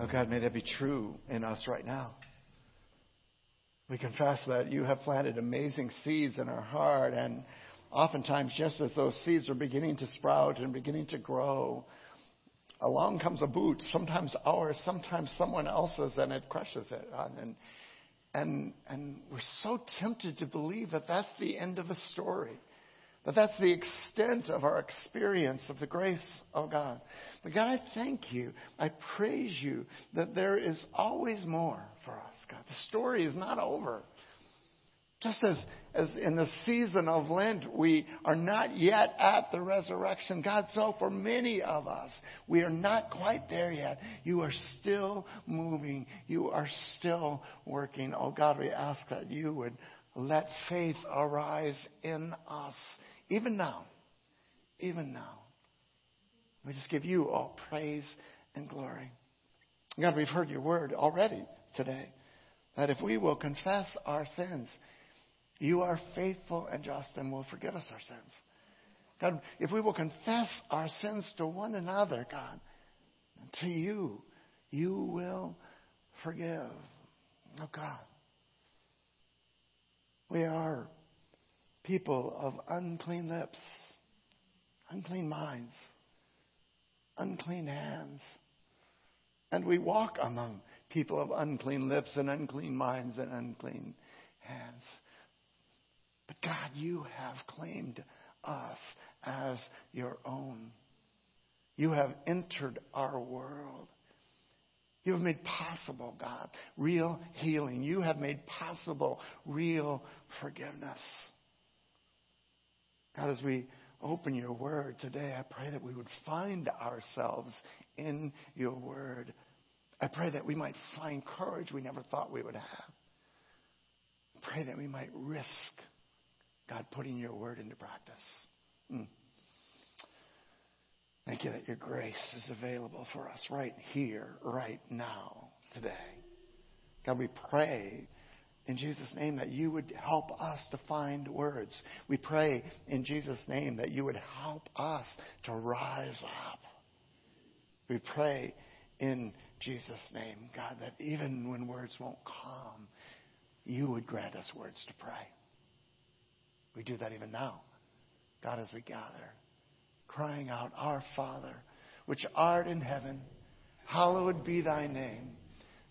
Oh God, may that be true in us right now. We confess that you have planted amazing seeds in our heart, and oftentimes, just as those seeds are beginning to sprout and beginning to grow, along comes a boot, sometimes ours, sometimes someone else's, and it crushes it. And, and, and we're so tempted to believe that that's the end of the story. That that's the extent of our experience of the grace of God. But God, I thank you. I praise you that there is always more for us, God. The story is not over. Just as, as in the season of Lent, we are not yet at the resurrection. God, so for many of us, we are not quite there yet. You are still moving. You are still working. Oh God, we ask that you would let faith arise in us, even now. Even now. We just give you all praise and glory. God, we've heard your word already today. That if we will confess our sins, you are faithful and just and will forgive us our sins. God, if we will confess our sins to one another, God, to you, you will forgive. Oh, God. We are people of unclean lips, unclean minds, unclean hands. And we walk among people of unclean lips and unclean minds and unclean hands. But God, you have claimed us as your own. You have entered our world. You have made possible, God, real healing. You have made possible real forgiveness. God, as we open your word today, I pray that we would find ourselves in your word. I pray that we might find courage we never thought we would have. I pray that we might risk God putting your word into practice. Mm. Thank you that your grace is available for us right here, right now, today. God, we pray in Jesus' name that you would help us to find words. We pray in Jesus' name that you would help us to rise up. We pray in Jesus' name, God, that even when words won't come, you would grant us words to pray. We do that even now. God, as we gather, crying out, Our Father, which art in heaven, hallowed be thy name.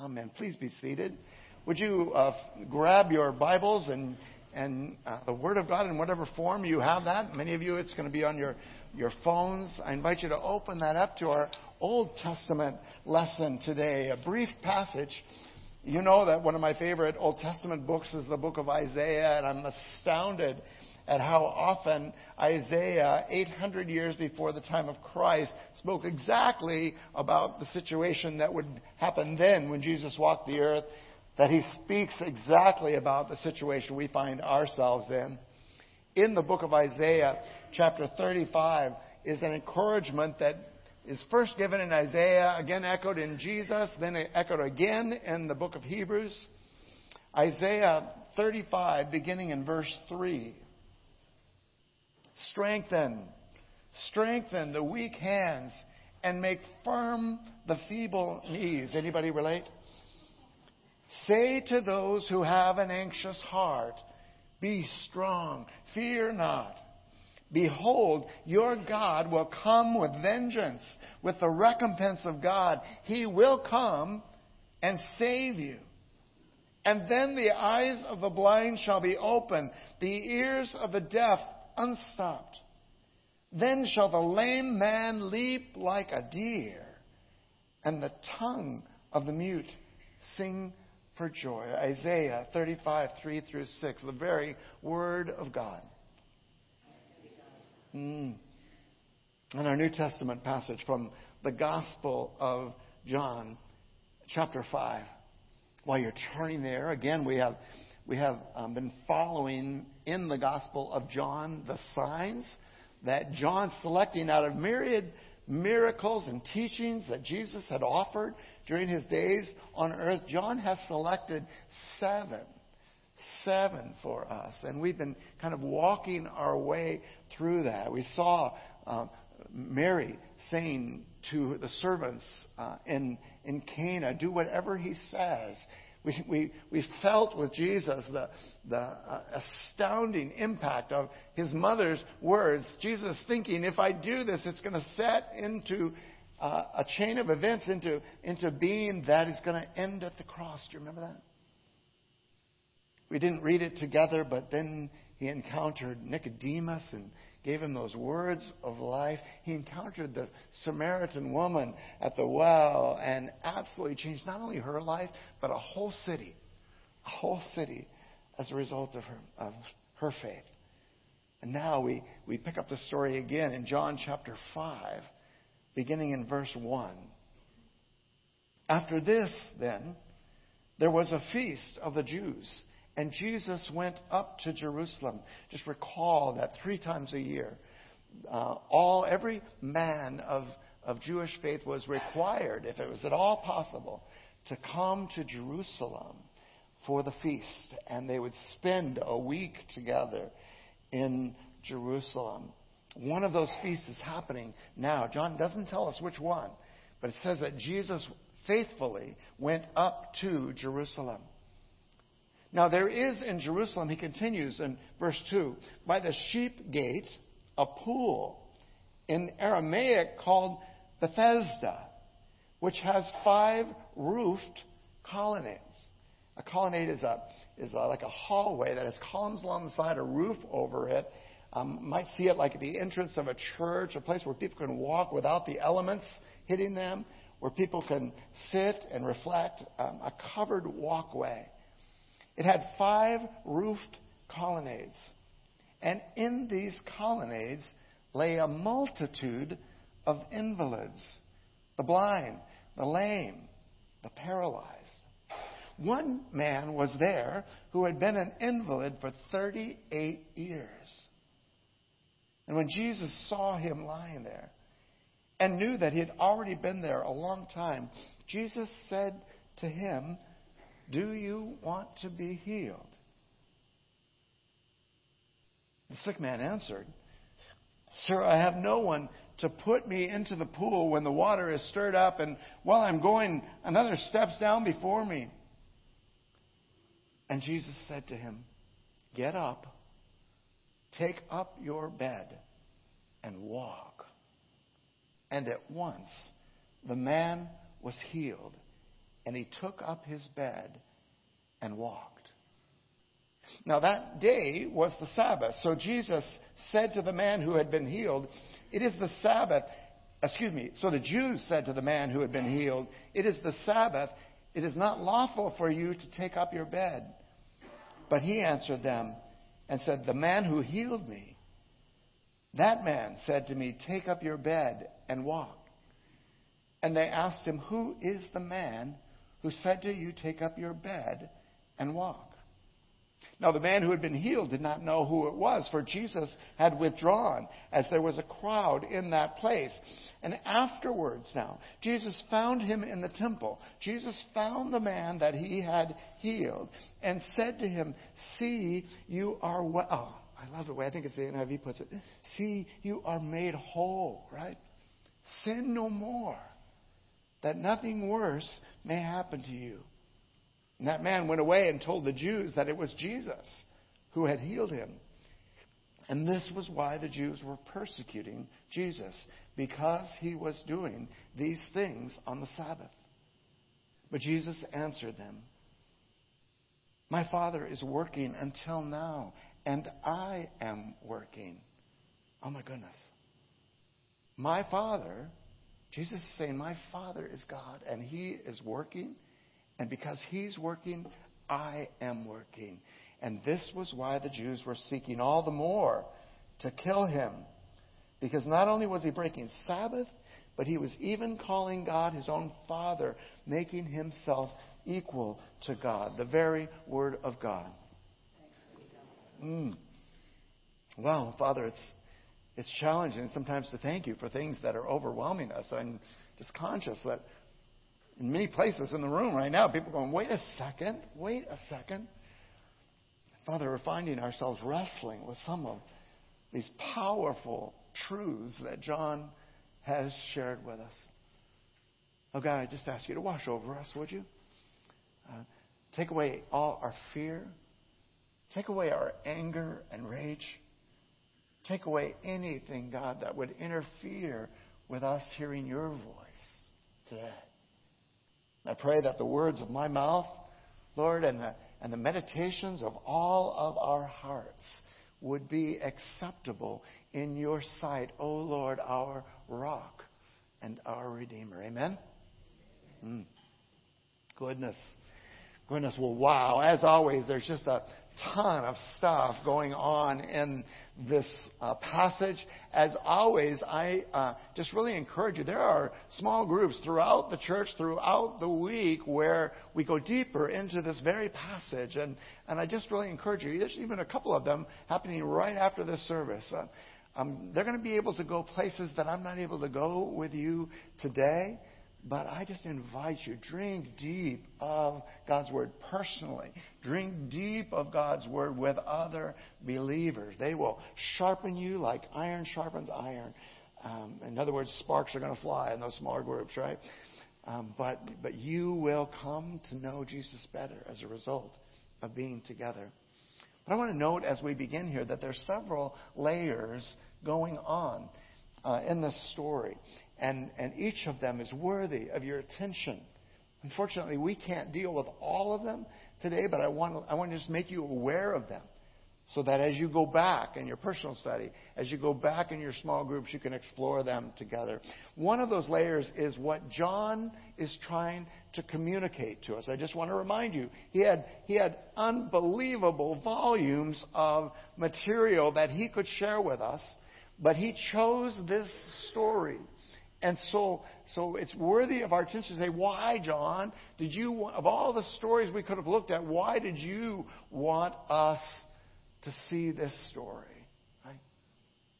Amen. Please be seated. Would you uh, grab your Bibles and and uh, the Word of God in whatever form you have that? Many of you, it's going to be on your your phones. I invite you to open that up to our Old Testament lesson today. A brief passage you know that one of my favorite Old Testament books is the book of Isaiah, and I'm astounded at how often Isaiah, 800 years before the time of Christ, spoke exactly about the situation that would happen then when Jesus walked the earth, that he speaks exactly about the situation we find ourselves in. In the book of Isaiah, chapter 35, is an encouragement that is first given in Isaiah, again echoed in Jesus, then echoed again in the book of Hebrews. Isaiah 35, beginning in verse 3. Strengthen, strengthen the weak hands and make firm the feeble knees. Anybody relate? Say to those who have an anxious heart, be strong, fear not. Behold, your God will come with vengeance, with the recompense of God. He will come and save you. And then the eyes of the blind shall be opened, the ears of the deaf unstopped. Then shall the lame man leap like a deer, and the tongue of the mute sing for joy. Isaiah 35, 3 through 6, the very word of God. Mm. And our New Testament passage from the Gospel of John. chapter 5. While you're turning there, again, we have, we have um, been following in the Gospel of John the signs that John selecting out of myriad miracles and teachings that Jesus had offered during his days on earth. John has selected seven seven for us. And we've been kind of walking our way through that. We saw um, Mary saying to the servants uh, in, in Cana, do whatever he says. We, we, we felt with Jesus the, the uh, astounding impact of his mother's words. Jesus thinking, if I do this, it's going to set into uh, a chain of events into, into being that is going to end at the cross. Do you remember that? We didn't read it together, but then he encountered Nicodemus and gave him those words of life. He encountered the Samaritan woman at the well and absolutely changed not only her life, but a whole city. A whole city as a result of her, of her faith. And now we, we pick up the story again in John chapter 5, beginning in verse 1. After this, then, there was a feast of the Jews and Jesus went up to Jerusalem. Just recall that three times a year, uh, all every man of of Jewish faith was required, if it was at all possible, to come to Jerusalem for the feast, and they would spend a week together in Jerusalem. One of those feasts is happening now. John doesn't tell us which one, but it says that Jesus faithfully went up to Jerusalem. Now there is in Jerusalem, he continues in verse 2, by the sheep gate, a pool in Aramaic called Bethesda, which has five roofed colonnades. A colonnade is a is a, like a hallway that has columns along the side, a roof over it. Um, might see it like the entrance of a church, a place where people can walk without the elements hitting them, where people can sit and reflect. Um, a covered walkway. It had five roofed colonnades. And in these colonnades lay a multitude of invalids the blind, the lame, the paralyzed. One man was there who had been an invalid for 38 years. And when Jesus saw him lying there and knew that he had already been there a long time, Jesus said to him, do you want to be healed? The sick man answered, Sir, I have no one to put me into the pool when the water is stirred up, and while I'm going, another steps down before me. And Jesus said to him, Get up, take up your bed, and walk. And at once the man was healed and he took up his bed and walked. Now that day was the Sabbath. So Jesus said to the man who had been healed, It is the Sabbath. Excuse me. So the Jews said to the man who had been healed, It is the Sabbath. It is not lawful for you to take up your bed. But he answered them and said, The man who healed me, that man said to me, Take up your bed and walk. And they asked him, Who is the man who said to you, Take up your bed and walk. Now, the man who had been healed did not know who it was, for Jesus had withdrawn as there was a crowd in that place. And afterwards, now, Jesus found him in the temple. Jesus found the man that he had healed and said to him, See, you are well. Oh, ah, I love the way I think it's the NIV puts it. See, you are made whole, right? Sin no more that nothing worse may happen to you. And that man went away and told the Jews that it was Jesus who had healed him. And this was why the Jews were persecuting Jesus, because he was doing these things on the Sabbath. But Jesus answered them My Father is working until now, and I am working. Oh my goodness. My Father Jesus is saying, My Father is God, and He is working. And because He's working, I am working. And this was why the Jews were seeking all the more to kill him. Because not only was he breaking Sabbath, but he was even calling God his own Father, making himself equal to God. The very Word of God. Mm. Well, Father, it's, it's challenging sometimes to thank you for things that are overwhelming us. I'm just conscious that in many places in the room right now, people are going, wait a second, wait a second. Father, we're finding ourselves wrestling with some of these powerful truths that John has shared with us. Oh, God, I just ask you to wash over us, would you? Uh, take away all our fear. Take away our anger and rage. Take away anything, God, that would interfere with us hearing your voice today. I pray that the words of my mouth, Lord, and the, and the meditations of all of our hearts would be acceptable in your sight, O Lord, our rock and our Redeemer. Amen? Mm. Goodness. Goodness. Well, wow. As always, there's just a ton of stuff going on in this uh, passage. As always, I uh, just really encourage you. There are small groups throughout the church, throughout the week, where we go deeper into this very passage. And, and I just really encourage you. There's even a couple of them happening right after this service. Uh, um, they're going to be able to go places that I'm not able to go with you today. But I just invite you, drink deep of God's Word personally. Drink deep of God's Word with other believers. They will sharpen you like iron sharpens iron. Um, in other words, sparks are going to fly in those smaller groups, right? Um, but, but you will come to know Jesus better as a result of being together. But I want to note as we begin here that there's several layers going on uh, in this story and, and each of them is worthy of your attention. Unfortunately, we can't deal with all of them today, but I want, I want to just make you aware of them so that as you go back in your personal study, as you go back in your small groups, you can explore them together. One of those layers is what John is trying to communicate to us. I just want to remind you, he had, he had unbelievable volumes of material that he could share with us, but he chose this story and so, so it's worthy of our attention to say, why, John, did you, of all the stories we could have looked at, why did you want us to see this story? Right?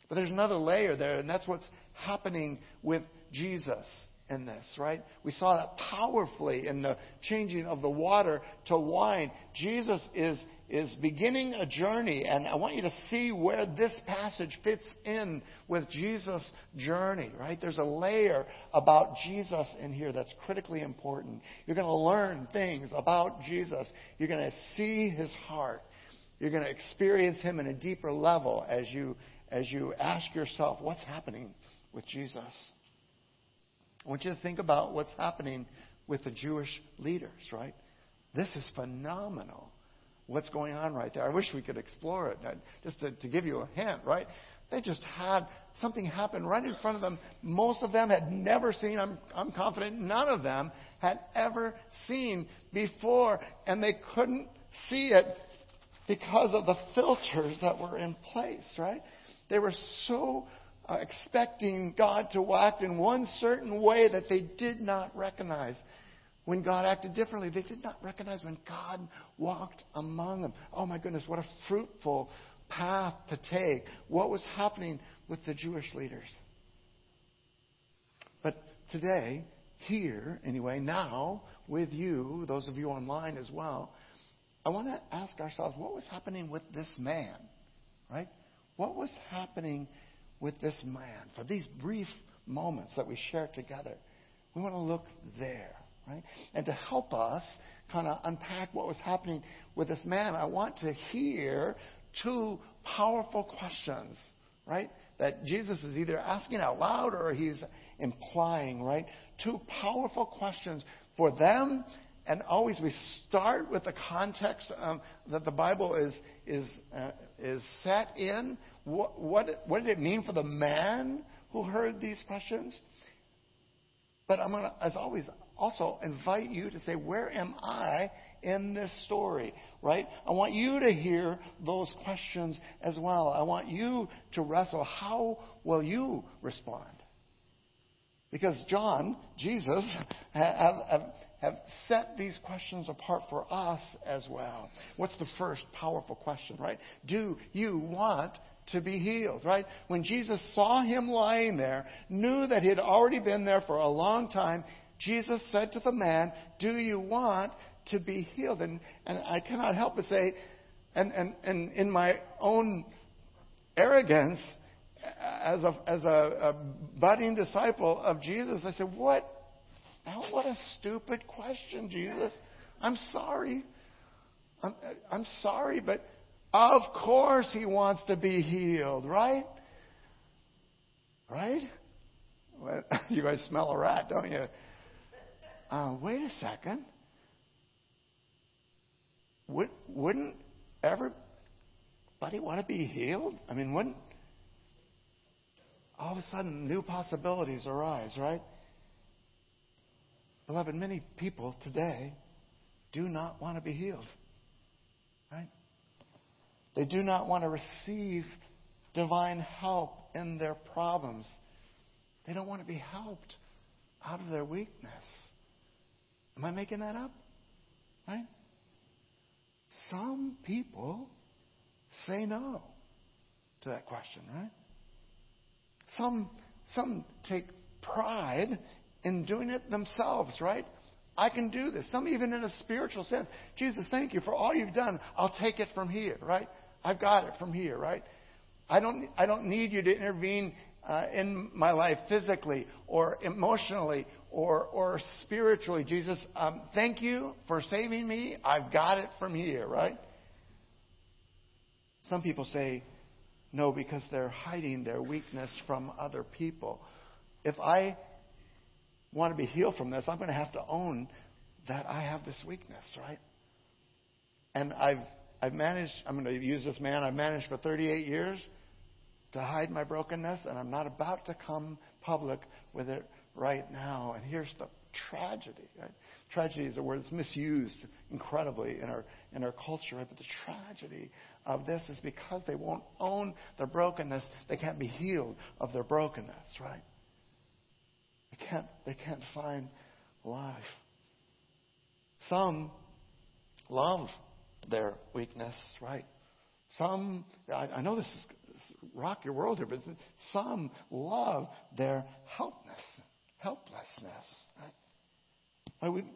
But there's another layer there, and that's what's happening with Jesus in this, right? We saw that powerfully in the changing of the water to wine. Jesus is, is beginning a journey, and I want you to see where this passage fits in with Jesus' journey, right? There's a layer about Jesus in here that's critically important. You're going to learn things about Jesus. You're going to see his heart. You're going to experience him in a deeper level as you, as you ask yourself, what's happening with Jesus? I want you to think about what's happening with the Jewish leaders, right? This is phenomenal. What's going on right there? I wish we could explore it. Just to, to give you a hint, right? They just had something happen right in front of them. Most of them had never seen, I'm, I'm confident none of them had ever seen before, and they couldn't see it because of the filters that were in place, right? They were so uh, expecting God to act in one certain way that they did not recognize. When God acted differently, they did not recognize when God walked among them. Oh my goodness, what a fruitful path to take. What was happening with the Jewish leaders? But today, here, anyway, now, with you, those of you online as well, I want to ask ourselves what was happening with this man, right? What was happening with this man for these brief moments that we share together. We want to look there, right? And to help us kind of unpack what was happening with this man, I want to hear two powerful questions, right? That Jesus is either asking out loud or he's implying, right? Two powerful questions for them and always we start with the context um, that the Bible is is uh, is set in. What, what what did it mean for the man who heard these questions? But I'm to, as always, also invite you to say, where am I in this story? Right? I want you to hear those questions as well. I want you to wrestle. How will you respond? Because John, Jesus, have, have, have set these questions apart for us as well. What's the first powerful question, right? Do you want to be healed, right? When Jesus saw him lying there, knew that he had already been there for a long time, Jesus said to the man, Do you want to be healed? And, and I cannot help but say, and, and, and in my own arrogance, as a, as a, a budding disciple of Jesus, I said, What? What a stupid question, Jesus. I'm sorry. I'm, I'm sorry, but of course he wants to be healed, right? Right? You guys smell a rat, don't you? Uh, wait a second. Would, wouldn't everybody want to be healed? I mean, wouldn't all of a sudden new possibilities arise, right? Beloved, many people today do not want to be healed. Right? They do not want to receive divine help in their problems. They don't want to be helped out of their weakness. Am I making that up? Right? Some people say no to that question, right? Some, some take pride in doing it themselves, right? I can do this. Some even in a spiritual sense. Jesus, thank you for all you've done. I'll take it from here, right? I've got it from here, right? I don't, I don't need you to intervene uh, in my life physically or emotionally or, or spiritually. Jesus, um, thank you for saving me. I've got it from here, right? Some people say no because they're hiding their weakness from other people. If I want to be healed from this, I'm going to have to own that I have this weakness, right? And I've I've managed, I'm going to use this man, I've managed for 38 years to hide my brokenness, and I'm not about to come public with it right now. And here's the tragedy. Right? Tragedy is a word that's misused incredibly in our in our culture. Right? But the tragedy of this is because they won't own their brokenness, they can't be healed of their brokenness. Right? They can't they can't find life. Some love their weakness, right? Some, I, I know this is rock your world here, but some love their helplessness, helplessness, right?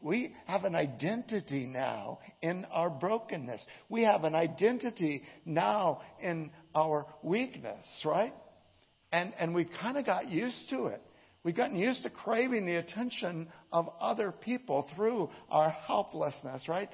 We, have an identity now in our brokenness. We have an identity now in our weakness, right? And, and we kind of got used to it. We've gotten used to craving the attention of other people through our helplessness, right?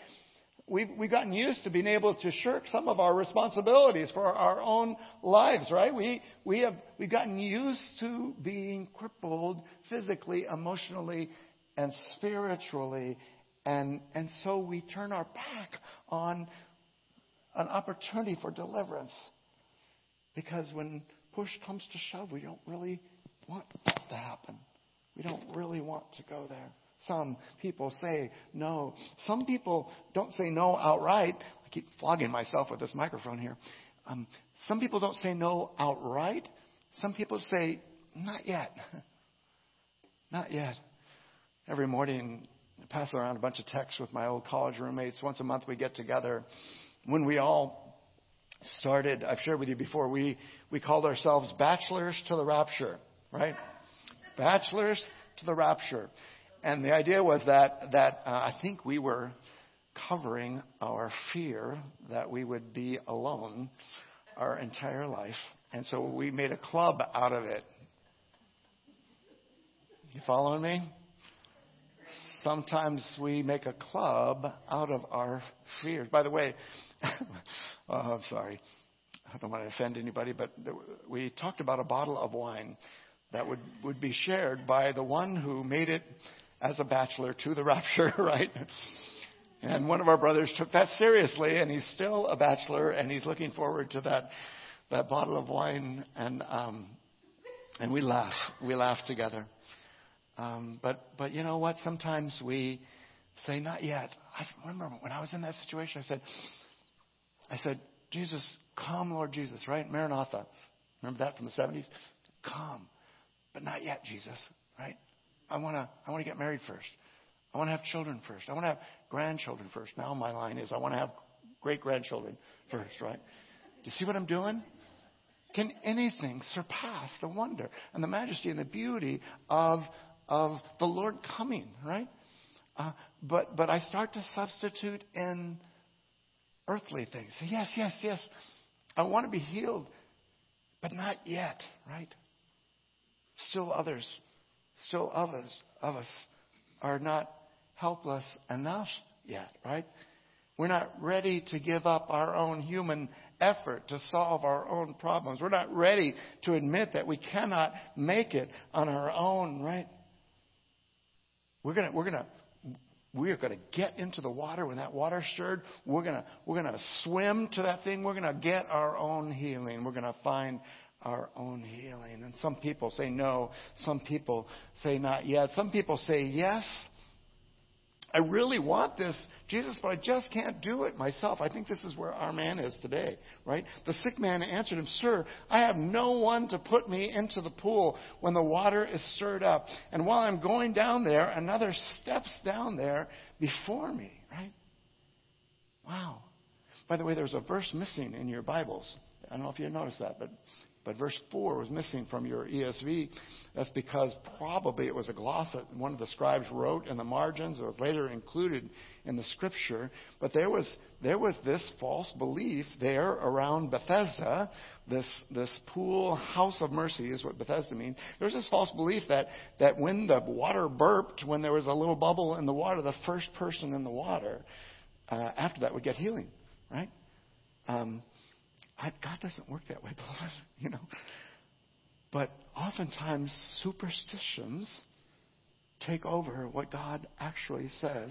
we've, we've gotten used to being able to shirk some of our responsibilities for our own lives, right? We, we have, we've gotten used to being crippled physically, emotionally, and spiritually. And, and so we turn our back on an opportunity for deliverance. Because when push comes to shove, we don't really want that to happen. We don't really want to go there. Some people say no. Some people don't say no outright. I keep flogging myself with this microphone here. Um, some people don't say no outright. Some people say, not yet. not yet. Every morning, I pass around a bunch of texts with my old college roommates. Once a month, we get together. When we all started, I've shared with you before, we, we called ourselves Bachelors to the Rapture, right? Bachelors to the Rapture. And the idea was that, that uh, I think we were covering our fear that we would be alone our entire life. And so we made a club out of it. You following me? Sometimes we make a club out of our fears. By the way, oh, I'm sorry. I don't want to offend anybody, but we talked about a bottle of wine that would, would be shared by the one who made it as a bachelor to the rapture, right? And one of our brothers took that seriously, and he's still a bachelor, and he's looking forward to that that bottle of wine, and um, and we laugh, we laugh together. Um, but but you know what? Sometimes we say, "Not yet." I remember when I was in that situation, I said, "I said, Jesus, come, Lord Jesus." Right, Maranatha. Remember that from the '70s? Come, but not yet, Jesus. Right? I want to I want to get married first. I want to have children first. I want to have grandchildren first. Now my line is I want to have great grandchildren first, right? Do you see what I'm doing? Can anything surpass the wonder and the majesty and the beauty of, of the Lord coming, right? Uh, but, but I start to substitute in earthly things. Yes, yes, yes. I want to be healed, but not yet, right? Still others, still others of us are not helpless enough yet, right? We're not ready to give up our own human effort to solve our own problems. We're not ready to admit that we cannot make it on our own, right? We're gonna, we're gonna, we are going to get into the water when that water stirred. We're going to, we're going to swim to that thing. We're going to get our own healing. We're going to find our own healing. And some people say no. Some people say not yet. Some people say yes. I really want this, Jesus, but I just can't do it myself. I think this is where our man is today, right? The sick man answered him, Sir, I have no one to put me into the pool when the water is stirred up. And while I'm going down there, another steps down there before me, right? Wow. By the way, there's a verse missing in your Bibles. I don't know if you noticed that, but but verse 4 was missing from your ESV. That's because probably it was a gloss that one of the scribes wrote in the margins. It was later included in the scripture. But there was, there was this false belief there around Bethesda, this, this pool house of mercy is what Bethesda means. There was this false belief that, that when the water burped, when there was a little bubble in the water, the first person in the water uh, after that would get healing, right? Um, I, God doesn't work that way, beloved, you know. But oftentimes superstitions take over what God actually says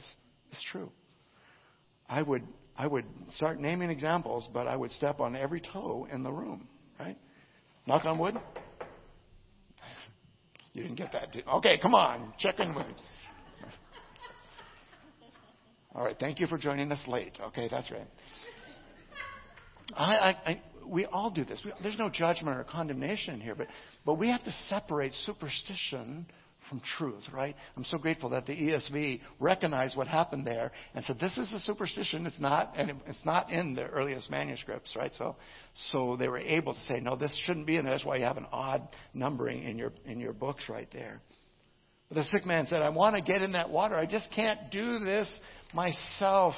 is true. I would I would start naming examples, but I would step on every toe in the room, right? Knock on wood. You didn't get that. Did, okay, come on, check in with me. All right, thank you for joining us late. Okay, that's right. I, I, I, we all do this. We, there's no judgment or condemnation here, but, but we have to separate superstition from truth, right? I'm so grateful that the ESV recognized what happened there and said, this is a superstition. It's not, and it's not in the earliest manuscripts, right? So, so they were able to say, no, this shouldn't be in there. That's why you have an odd numbering in your, in your books right there. But the sick man said, I want to get in that water. I just can't do this myself.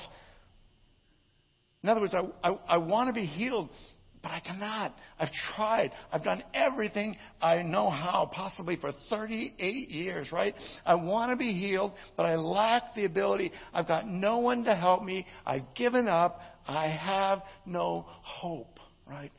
In other words, I, I, I want to be healed, but I cannot. I've tried. I've done everything I know how, possibly for 38 years, right? I want to be healed, but I lack the ability. I've got no one to help me. I've given up. I have no hope, right?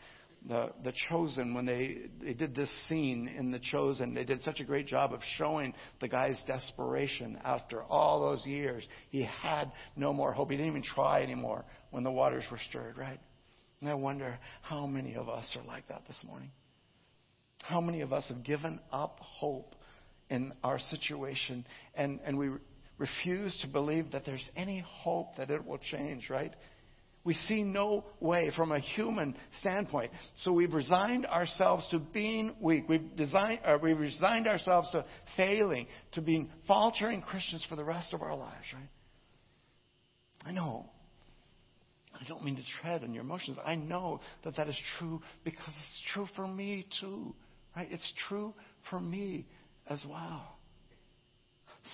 The, the Chosen, when they, they did this scene in The Chosen, they did such a great job of showing the guy's desperation after all those years. He had no more hope. He didn't even try anymore when the waters were stirred, right? And I wonder how many of us are like that this morning. How many of us have given up hope in our situation and, and we refuse to believe that there's any hope that it will change, right? We see no way from a human standpoint. So we've resigned ourselves to being weak. We've, designed, uh, we've resigned ourselves to failing, to being faltering Christians for the rest of our lives, right? I know. I don't mean to tread on your emotions. I know that that is true because it's true for me too, right? It's true for me as well.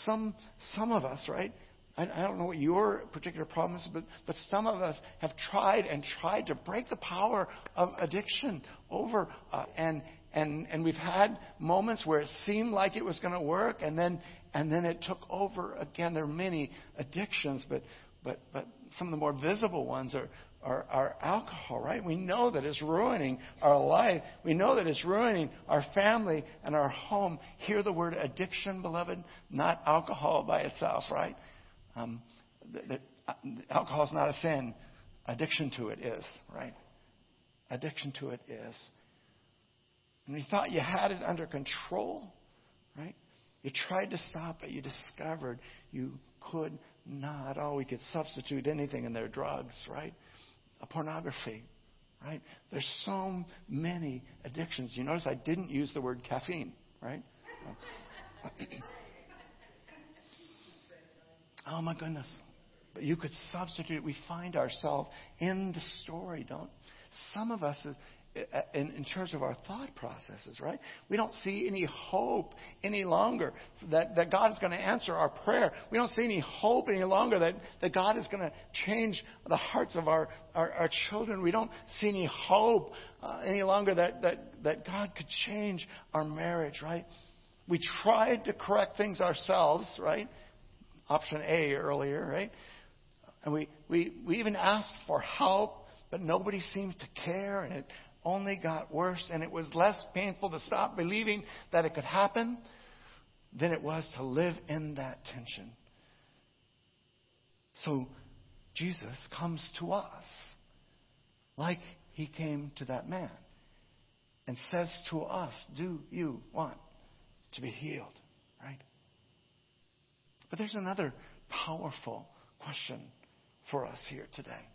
Some, some of us, right? I, I don't know what your particular problem is, but, but some of us have tried and tried to break the power of addiction over, uh, and, and, and we've had moments where it seemed like it was going to work, and then, and then it took over again. There are many addictions, but, but, but some of the more visible ones are, are, are, alcohol, right? We know that it's ruining our life. We know that it's ruining our family and our home. Hear the word addiction, beloved, not alcohol by itself, right? Um, the, uh, alcohol is not a sin. Addiction to it is, right? Addiction to it is. And you thought you had it under control, right? You tried to stop it. You discovered you could not. Oh, we could substitute anything in their drugs, right? A pornography, right? There's so many addictions. You notice I didn't use the word caffeine, right? Oh my goodness. But you could substitute. We find ourselves in the story, don't? Some of us, in, in terms of our thought processes, right? We don't see any hope any longer that, that God is going to answer our prayer. We don't see any hope any longer that, that God is going to change the hearts of our, our, our children. We don't see any hope uh, any longer that, that, that God could change our marriage, right? We tried to correct things ourselves, right? Option A earlier, right? And we, we, we even asked for help, but nobody seemed to care, and it only got worse, and it was less painful to stop believing that it could happen than it was to live in that tension. So Jesus comes to us like he came to that man and says to us, Do you want to be healed? Right? But there's another powerful question for us here today.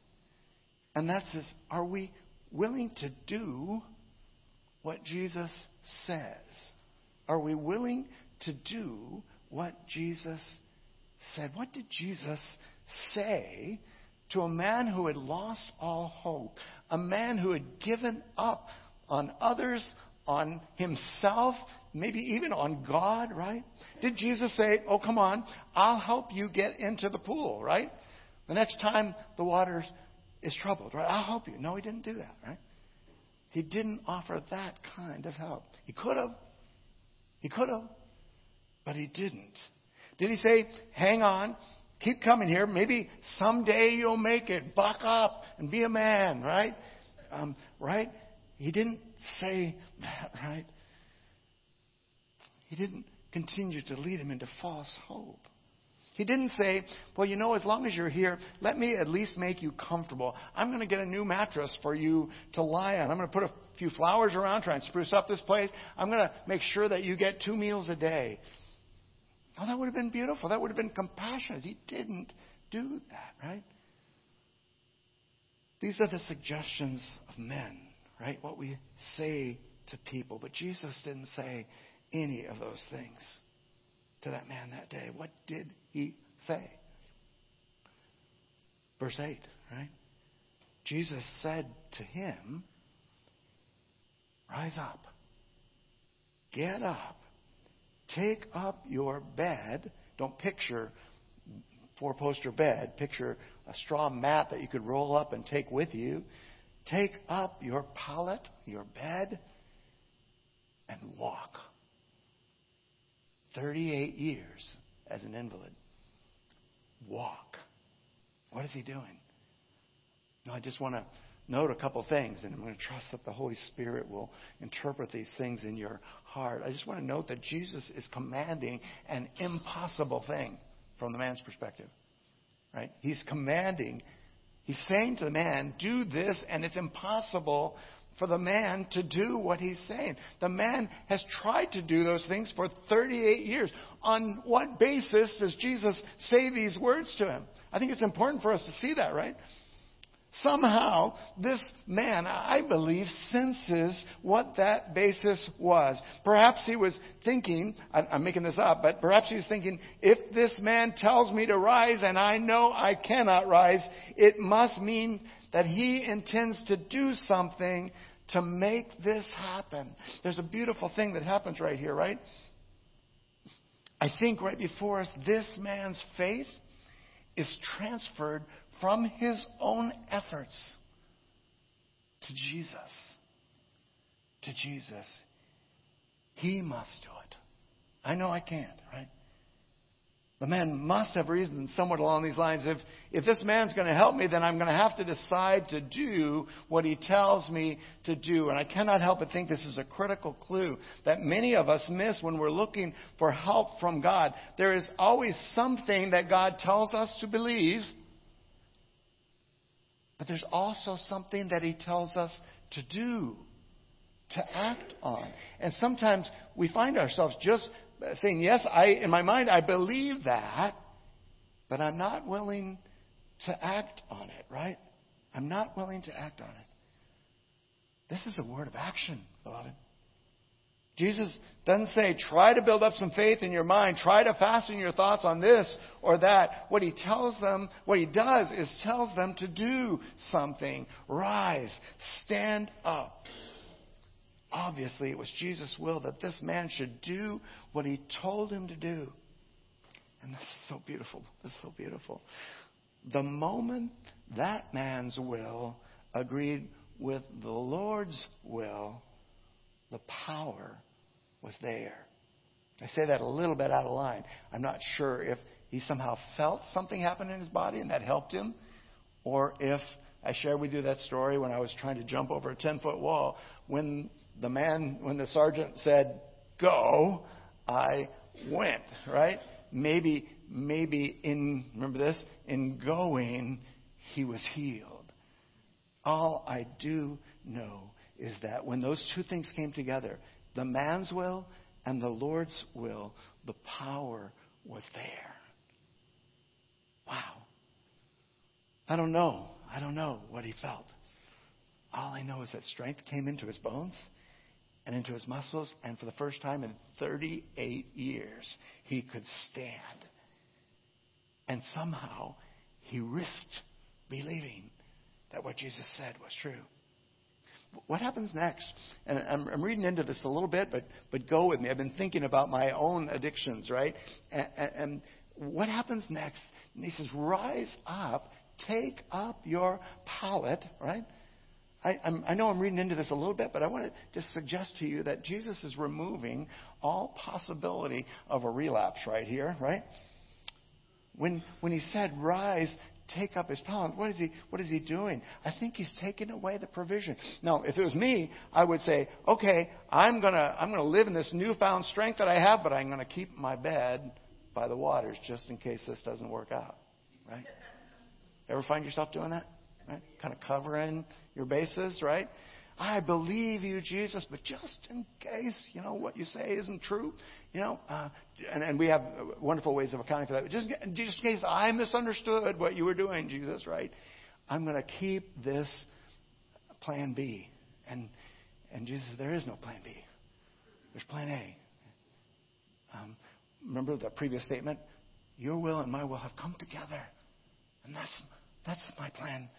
And that's are we willing to do what Jesus says? Are we willing to do what Jesus said? What did Jesus say to a man who had lost all hope? A man who had given up on others, on himself, maybe even on God, right? Did Jesus say, Oh, come on, I'll help you get into the pool, right? The next time the water is troubled, right? I'll help you. No, he didn't do that, right? He didn't offer that kind of help. He could have. He could have. But he didn't. Did he say, hang on, keep coming here. Maybe someday you'll make it. Buck up and be a man, right? Um, right? He didn't say that, right? He didn't continue to lead him into false hope. He didn't say, Well, you know, as long as you're here, let me at least make you comfortable. I'm going to get a new mattress for you to lie on. I'm going to put a few flowers around, try and spruce up this place. I'm going to make sure that you get two meals a day. Oh, that would have been beautiful. That would have been compassionate. He didn't do that, right? These are the suggestions of men, right? What we say to people. But Jesus didn't say any of those things to that man that day. What did he say? Verse 8, right? Jesus said to him, Rise up, get up, take up your bed. Don't picture four poster bed, picture a straw mat that you could roll up and take with you. Take up your pallet, your bed, and walk. 38 years as an invalid. Walk. What is he doing? No, I just want to note a couple things, and I'm going to trust that the Holy Spirit will interpret these things in your heart. I just want to note that Jesus is commanding an impossible thing from the man's perspective. Right? He's commanding, he's saying to the man, do this, and it's impossible for the man to do what he's saying. The man has tried to do those things for 38 years. On what basis does Jesus say these words to him? I think it's important for us to see that, right? Somehow, this man, I believe, senses what that basis was. Perhaps he was thinking, I'm making this up, but perhaps he was thinking, if this man tells me to rise and I know I cannot rise, it must mean that he intends to do something to make this happen. There's a beautiful thing that happens right here, right? I think right before us, this man's faith is transferred from his own efforts to Jesus. To Jesus. He must do it. I know I can't, right? The man must have reasoned somewhat along these lines. If, if this man's going to help me, then I'm going to have to decide to do what he tells me to do. And I cannot help but think this is a critical clue that many of us miss when we're looking for help from God. There is always something that God tells us to believe, but there's also something that he tells us to do, to act on. And sometimes we find ourselves just saying, Yes, I, in my mind, I believe that, but I'm not willing to act on it, right? I'm not willing to act on it. This is a word of action, beloved. Jesus doesn't say, try to build up some faith in your mind, try to fasten your thoughts on this or that. What he tells them, what he does is tells them to do something. Rise, stand up. Obviously, it was Jesus' will that this man should do what he told him to do. And this is so beautiful. This is so beautiful. The moment that man's will agreed with the Lord's will, the power was there. I say that a little bit out of line. I'm not sure if he somehow felt something happen in his body and that helped him, or if I shared with you that story when I was trying to jump over a 10 foot wall. When the man, when the sergeant said, go, I went, right? Maybe, maybe in, remember this? In going, he was healed. All I do know is that when those two things came together, the man's will and the Lord's will, the power was there. Wow. I don't know. I don't know what he felt. All I know is that strength came into his bones and into his muscles, and for the first time in 38 years, he could stand. And somehow, he risked believing that what Jesus said was true what happens next? And I'm, I'm, reading into this a little bit, but, but go with me. I've been thinking about my own addictions, right? And, and, what happens next? And he says, rise up, take up your pallet, right? I, I, know I'm reading into this a little bit, but I want to just suggest to you that Jesus is removing all possibility of a relapse right here, right? When, when he said, rise, take up his pallet. What is he, what is he doing? I think he's taking away the provision. Now, if it was me, I would say, okay, I'm gonna, I'm gonna live in this newfound strength that I have, but I'm gonna keep my bed by the waters just in case this doesn't work out. Right? Ever find yourself doing that? Right? Kind of covering your bases, right? I believe you, Jesus, but just in case, you know, what you say isn't true, you know, uh, and, and we have wonderful ways of accounting for that. Just, just in case I misunderstood what you were doing, Jesus, right? I'm going to keep this plan B. And, and Jesus said, there is no plan B. There's plan A. Um, remember the previous statement? Your will and my will have come together. And that's, that's my plan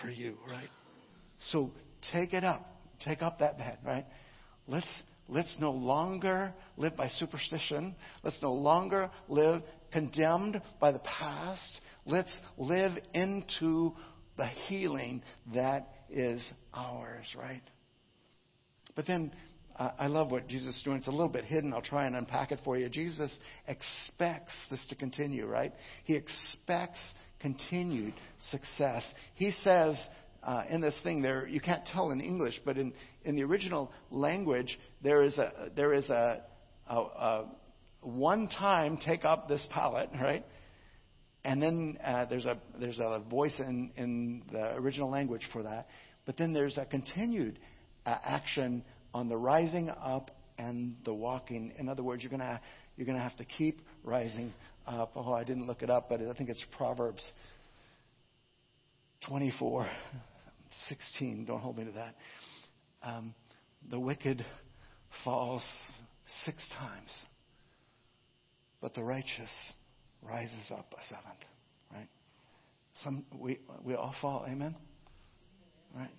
for you, right? So take it up. Take up that bed, right? Let's, let's no longer live by superstition. Let's no longer live condemned by the past. Let's live into the healing that is ours, right? But then uh, I love what Jesus is doing. It's a little bit hidden. I'll try and unpack it for you. Jesus expects this to continue, right? He expects continued success. He says uh, in this thing there, you can't tell in English, but in, in the original language, there is a, there is a, a, a one time take up this pallet, right? And then uh, there's a there's a voice in in the original language for that, but then there's a continued uh, action on the rising up and the walking. In other words, you're gonna you're gonna have to keep rising up. Oh, I didn't look it up, but I think it's Proverbs 24, 16. Don't hold me to that. Um, the wicked falls six times, but the righteous rises up a seventh. Right? Some we we all fall. Amen. Right?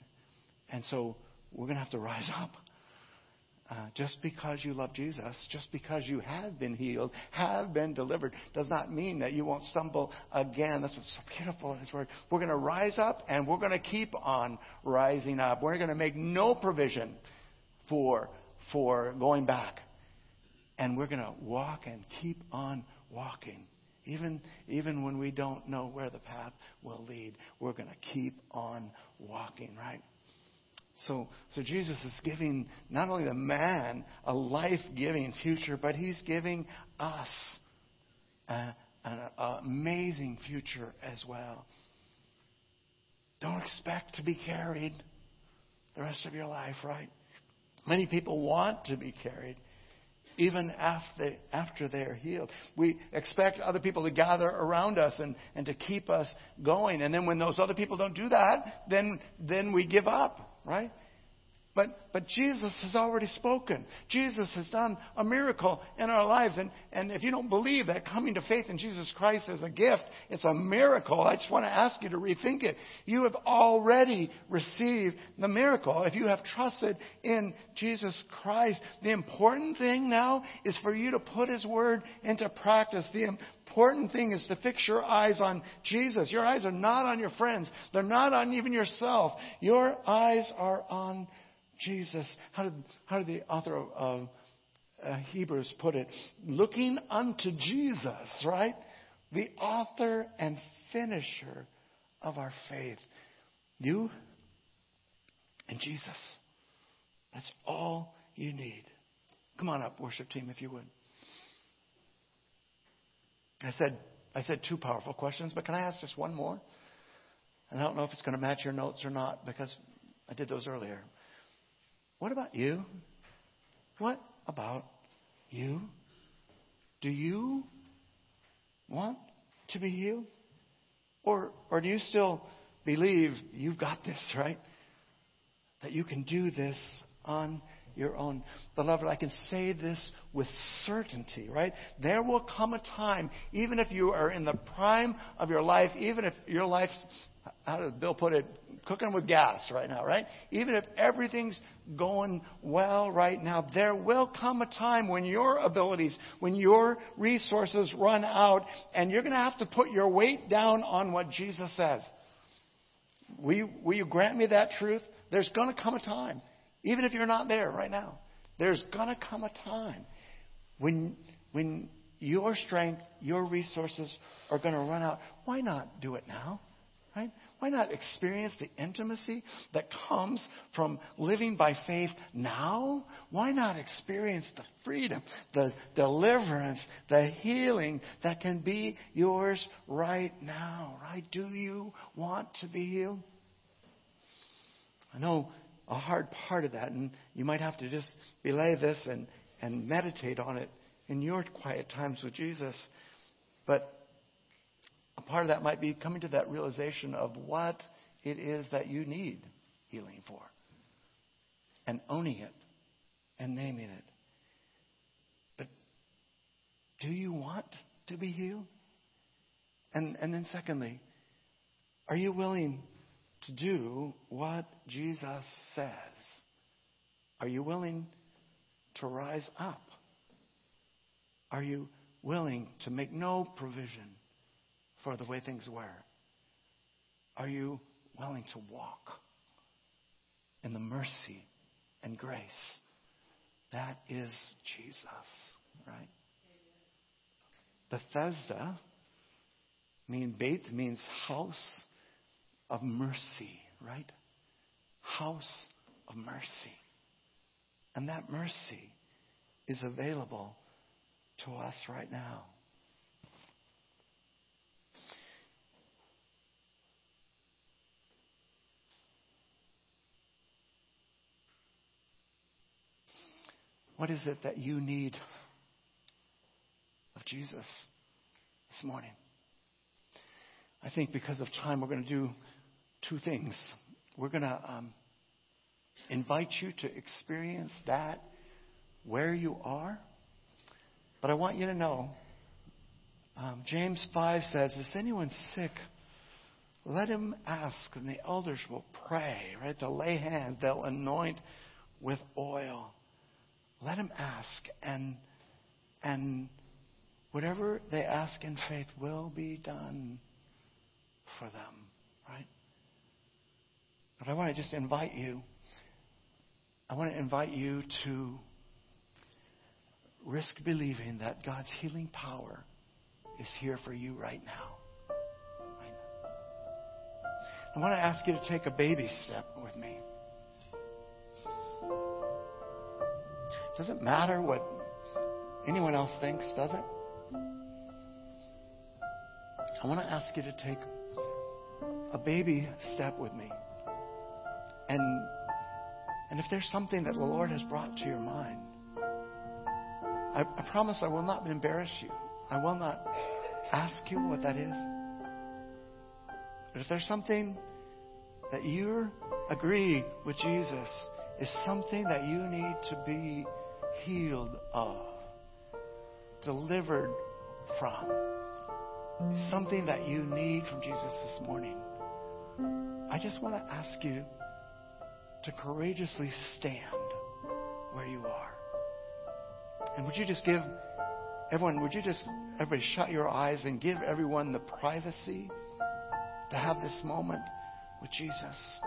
And so we're going to have to rise up. Uh, just because you love Jesus, just because you have been healed, have been delivered, does not mean that you won't stumble again. That's what's so beautiful in His Word. We're going to rise up and we're going to keep on rising up. We're going to make no provision for, for going back. And we're going to walk and keep on walking. Even, even when we don't know where the path will lead, we're going to keep on walking, right? So, so Jesus is giving not only the man a life giving future, but he's giving us an amazing future as well. Don't expect to be carried the rest of your life, right? Many people want to be carried even after, after they're healed. We expect other people to gather around us and, and to keep us going. And then when those other people don't do that, then, then we give up right? But, but Jesus has already spoken. Jesus has done a miracle in our lives. And, and if you don't believe that coming to faith in Jesus Christ is a gift, it's a miracle, I just want to ask you to rethink it. You have already received the miracle. If you have trusted in Jesus Christ, the important thing now is for you to put His Word into practice. The important thing is to fix your eyes on Jesus. Your eyes are not on your friends. They're not on even yourself. Your eyes are on Jesus. Jesus, how did, how did the author of, uh, Hebrews put it? Looking unto Jesus, right? The author and finisher of our faith. You and Jesus. That's all you need. Come on up, worship team, if you would. I said, I said two powerful questions, but can I ask just one more? And I don't know if it's going to match your notes or not because I did those earlier. What about you? What about you? Do you want to be healed? Or, or do you still believe you've got this, right? That you can do this on your own. Beloved, I can say this with certainty, right? There will come a time, even if you are in the prime of your life, even if your life's how does Bill put it? Cooking with gas right now, right? Even if everything's going well right now, there will come a time when your abilities, when your resources run out, and you're going to have to put your weight down on what Jesus says. Will you, will you grant me that truth? There's going to come a time, even if you're not there right now, there's going to come a time when, when your strength, your resources are going to run out. Why not do it now? Right? Why not experience the intimacy that comes from living by faith now? Why not experience the freedom, the deliverance, the healing that can be yours right now? Right? Do you want to be healed? I know a hard part of that, and you might have to just belay this and, and meditate on it in your quiet times with Jesus. But a part of that might be coming to that realization of what it is that you need healing for and owning it and naming it. But do you want to be healed? And, and then, secondly, are you willing to do what Jesus says? Are you willing to rise up? Are you willing to make no provision for the way things were? Are you willing to walk in the mercy and grace? That is Jesus, right? Bethesda mean Beit means house of mercy, right? House of mercy. And that mercy is available to us right now. What is it that you need of Jesus this morning? I think because of time, we're going to do two things. We're going to um, invite you to experience that where you are. But I want you to know um, James 5 says, Is anyone sick? Let him ask, and the elders will pray, right? They'll lay hands, they'll anoint with oil. Let them ask, and, and whatever they ask in faith will be done for them, right? But I want to just invite you. I want to invite you to risk believing that God's healing power is here for you right now. I want to ask you to take a baby step me. Doesn't matter what anyone else thinks, does it? I want to ask you to take a baby step with me. And and if there's something that the Lord has brought to your mind, I, I promise I will not embarrass you. I will not ask you what that is. But if there's something that you agree with Jesus is something that you need to be healed of, delivered from, something that you need from Jesus this morning, I just want to ask you to courageously stand where you are. And would you just give everyone, would you just, everybody shut your eyes and give everyone the privacy to have this moment with Jesus?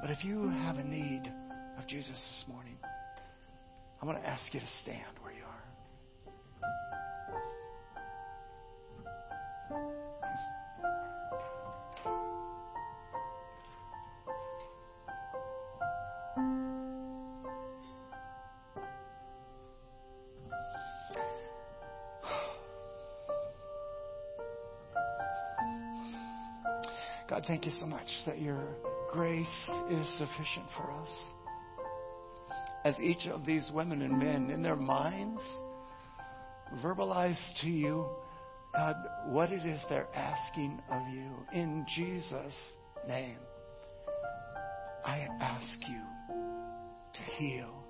But if you have a need of Jesus this morning, I want to ask you to stand where you are. God, thank you so much that your grace is sufficient for us. As each of these women and men in their minds verbalize to you, God, what it is they're asking of you. In Jesus' name, I ask you to heal.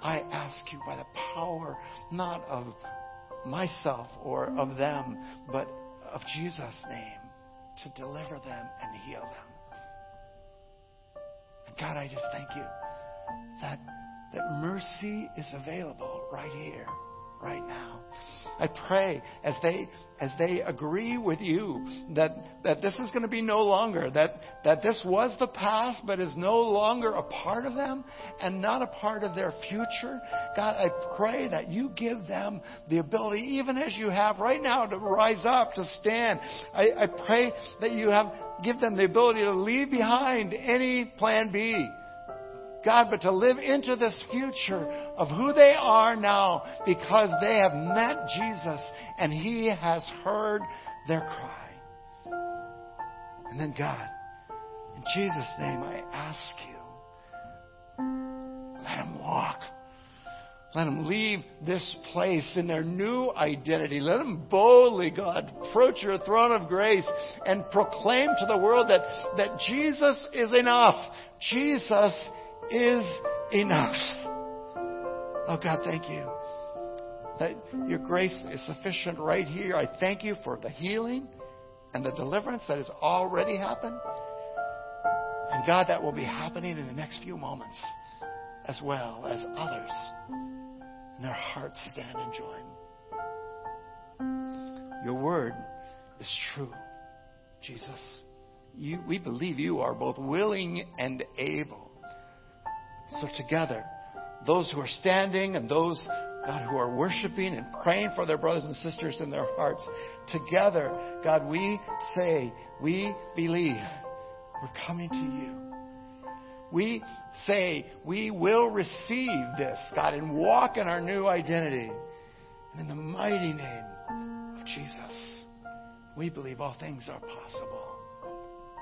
I ask you by the power not of myself or of them, but of Jesus' name to deliver them and heal them. And God, I just thank you that, that mercy is available right here right now. I pray as they as they agree with you that that this is going to be no longer that that this was the past but is no longer a part of them and not a part of their future. God, I pray that you give them the ability, even as you have right now, to rise up, to stand. I, I pray that you have give them the ability to leave behind any plan B God, but to live into this future of who they are now because they have met Jesus and He has heard their cry. And then, God, in Jesus' name, I ask you, let them walk. Let them leave this place in their new identity. Let them boldly, God, approach your throne of grace and proclaim to the world that, that Jesus is enough. Jesus is enough. Oh God, thank you that your grace is sufficient right here. I thank you for the healing and the deliverance that has already happened. And God, that will be happening in the next few moments as well as others. And their hearts stand and join. Your word is true, Jesus. You, we believe you are both willing and able so together, those who are standing and those, God, who are worshiping and praying for their brothers and sisters in their hearts, together, God, we say, we believe we're coming to you. We say we will receive this, God, and walk in our new identity. And in the mighty name of Jesus, we believe all things are possible.